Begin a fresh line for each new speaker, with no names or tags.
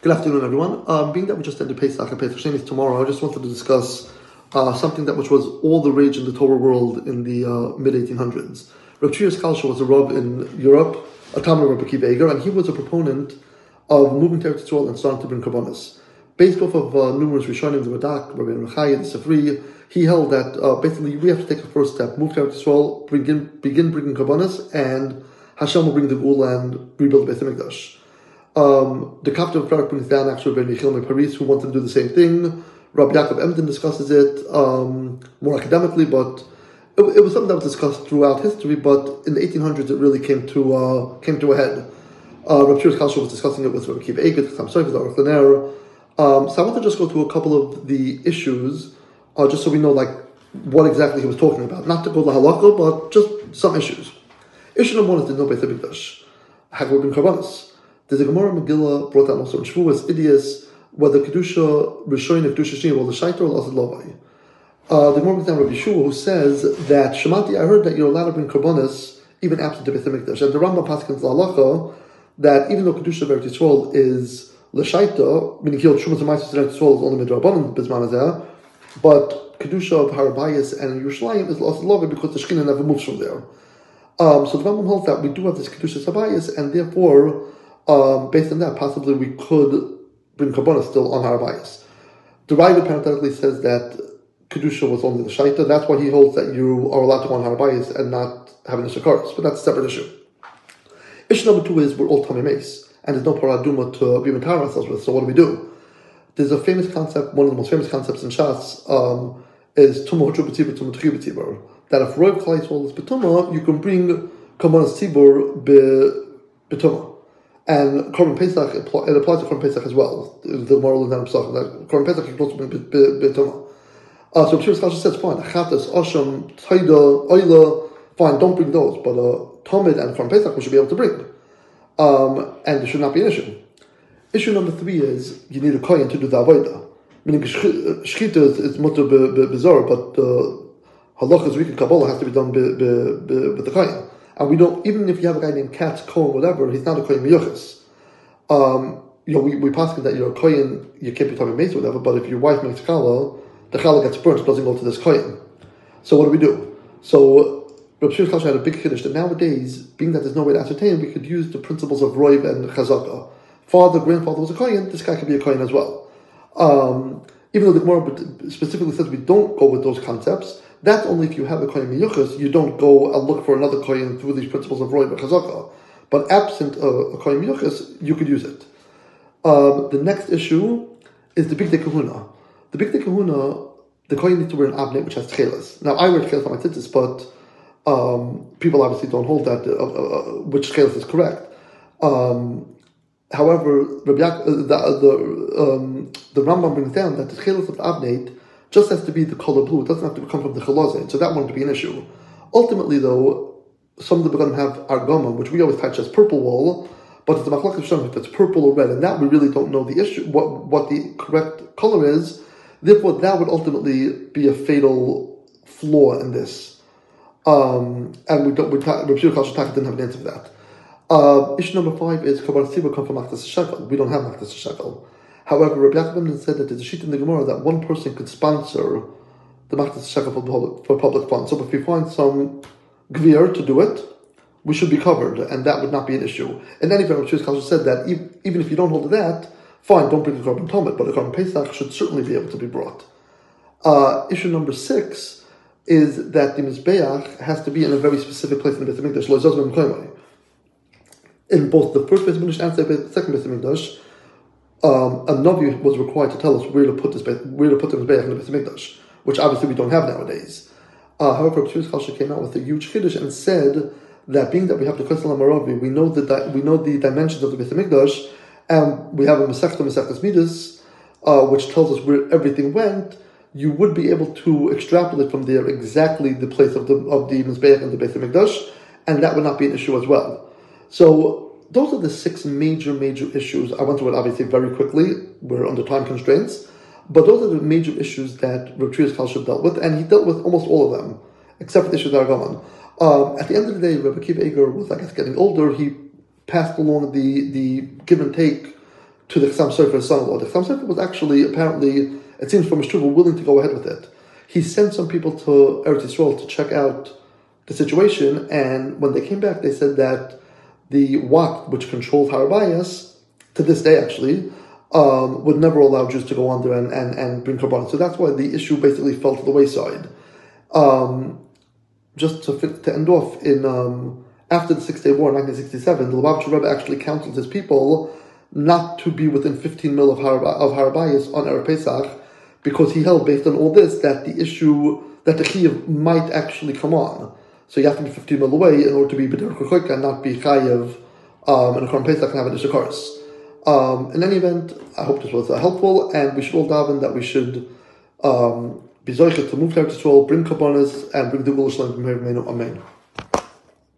Good afternoon, everyone. Um, being that we just ended Pesach and Pesach Sheni is tomorrow, I just wanted to discuss uh, something that which was all the rage in the Torah world in the uh, mid 1800s. Rav Kalischer was a rab in Europe, a Talmud Rabbi Akiva and he was a proponent of moving to Eretz and starting to bring karbonis. Based off of uh, numerous Rishonim, the Radak, Rabbi Rechai, the Sifri, he held that uh, basically we have to take the first step, move to Eretz begin, begin bringing karbonis, and Hashem will bring the Geula and rebuild the Beit HaMikdash. Um, the Kaftor Vaferach brings down actually Ben Michel Paris, who wanted to do the same thing. Rabbi Yaakov Emden discusses it um, more academically, but it, it, was something that was discussed throughout history. But in the 1800s, it really came to uh, came to a head. Uh, Rabbi Shir was discussing it with Rabbi Kiva Eiger, Sam Sofer, Aruch Laner. Um, so I want to just go through a couple of the issues, uh, just so we know like what exactly he was talking about. Not to go to halakha, but just some issues. Issue number one is the no Beit HaMikdash. Karbanis. There's a Gemara Megillah brought down also in Shavuos, Idias, whether Kedusha, Rishoyin, Kedusha Shini, or the Shaita, or Lasad Lovai. Uh, the Gemara brings down Rabbi Shua, who says that, Shemati, I heard that you're allowed to bring Karbonis even after the Beit HaMikdash. And the Rambam Paskins Lalacha, that even though Kedusha of Eretz is L'Shaita, meaning Kiyot Shumas and Maisus Eretz Yisrael is only Midrabanan Bizman Azeh, but Kedusha of Harabayas and Yerushalayim is Lasad Lovai because the Shekhinah never moves from there. Um, so the Rambam holds that we do have this Kedusha Sabayas, and therefore, um, based on that, possibly we could bring Kabbalah still on Harabayas. The Raavad parenthetically says that Kedusha was only the Shaita, that's why he holds that you are allowed to go on Harabayas and not having the Shakaris, but that's a separate issue. Issue number two is we're all Tommy Mace, and there's no Parah Adumah to be entire ourselves with, so what do we do? There's a famous concept, one of the most famous concepts in Shas, um, is Tumah Huchu B'Tibur, Tumah. That if Roy Klai is B'Tumah, you can bring Kabbalah Tibur B'Tumah. And Korban Pesach, it applies to Korban Pesach as well. The moral of that Pesach, Korban Pesach can be B'Tumah. Uh, so Pshir Scholar says, fine, Achatas, Osham, Taida, Oila, fine, don't bring those, but uh, Tomid and Korban Pesach we should be able to bring. Um, and there should not be an issue. Issue number three is you need a kohen to do the avodah. Meaning shchita is, is mutter bizarre, but the uh, halachas week Kabbalah has to be done with the kohen. And we don't, even if you have a guy named Katz, Cohen, whatever, he's not a Kohen Miyuchas. Um, you know, we, we pass that you're a Kohen, you can't be talking mace or whatever, but if your wife makes challah, the challah gets burnt, doesn't go to this Kohen. So what do we do? So, Rabbi Shir had a big kiddush that nowadays, being that there's no way to ascertain, we could use the principles of Roiv and Chazaka. Father, grandfather was a Kohen, this guy could be a Kohen as well. Um, even though the Gemara specifically says we don't go with those concepts, that's only if you have a kohen miyuchas. You don't go and look for another kohen through these principles of roy chazaka. But absent a, a kohen miyuchas, you could use it. Um, the next issue is the big kahuna. The big kahuna, the kohen needs to wear an abnet which has tchelas. Now I wear tchelas on my tzitzis, but um, people obviously don't hold that uh, uh, uh which tchelas is correct. Um, however, Rabbi uh, the the, um, the Rambam brings down that the tchelas of the abnet just has to be the color blue. It doesn't have to come from the chilazon. So that won't be an issue. Ultimately, though, some of the begadim have argama, which we always touch as purple wool, but it's a machlok if it's purple or red, and that we really don't know the issue, what, what the correct color is. Therefore, that would ultimately be a fatal flaw in this. Um, and we don't, we, Rabbi Shir didn't have an answer for that. Uh, issue number five is Kabbalah Siva come from Machtas Shekel. We don't have Machtas Shekel. However, Rabbi Yaakov said that there's a sheet in the Gemara that one person could sponsor the Machtas Shekel for public, for public funds. So if we find some gvir to do it, we should be covered, and that would not be an issue. In any event, Rabbi said that even if you don't hold to that, fine, don't bring a korban tomit, but a korban pesach should certainly be able to be brought. Uh, issue number six is that the mizbeach has to be in a very specific place in the Beit Hamikdash. In both the first Beit Hamikdash and the second Beit Hamikdash, um, a Navi was required to tell us where to put this where to put the Mizbeach in the Beit Hamikdash, which obviously we don't have nowadays. Uh, however, Pshus Kalischer came out with a huge kiddush and said that being that we have the Kosel Maaravi, we know the we know the dimensions of the Beit Hamikdash, and we have a Masechta Masechtas Midas, uh, which tells us where everything went. You would be able to extrapolate from there exactly the place of the of the Mizbeach and the Beit Hamikdash, and that would not be an issue as well. So those are the six major, major issues. I went through it obviously very quickly. We're under time constraints. But those are the major issues that Rav Kalshub dealt with, and he dealt with almost all of them, except for the issue that are gone. um, At the end of the day, Rabbi Akiva Eiger was, I guess, getting older. He passed along the, the give and take to the Chassam Sofer son-in-law. The Chassam Sofer was actually, apparently, it seems from Mishtuva, willing to go ahead with it. He sent some people to Eretz Yisrael to check out the situation, and when they came back, they said that the Waqf, which controlled Harabayas, to this day actually, um, would never allow Jews to go under and, and, and bring Korban. So that's why the issue basically fell to the wayside. Um, just to, to end off, in um, after the Six Day War in 1967, the Lubavitcher Rebbe actually counseled his people not to be within 15 mil of, Har- of Harabayas on Erev Pesach, because he held, based on all this, that the issue, that the Chiyuv might actually come on. So you have to be 15 mil away in order to be B'der Kuchoika and not be Chayev um, and a Korban Pesach and have an Ishakaris. Um, in any event, I hope this was uh, helpful, and we should all daven that we should um, be zoichet to move to Eretz Yisrael, bring kabbanas, and bring the of Amen.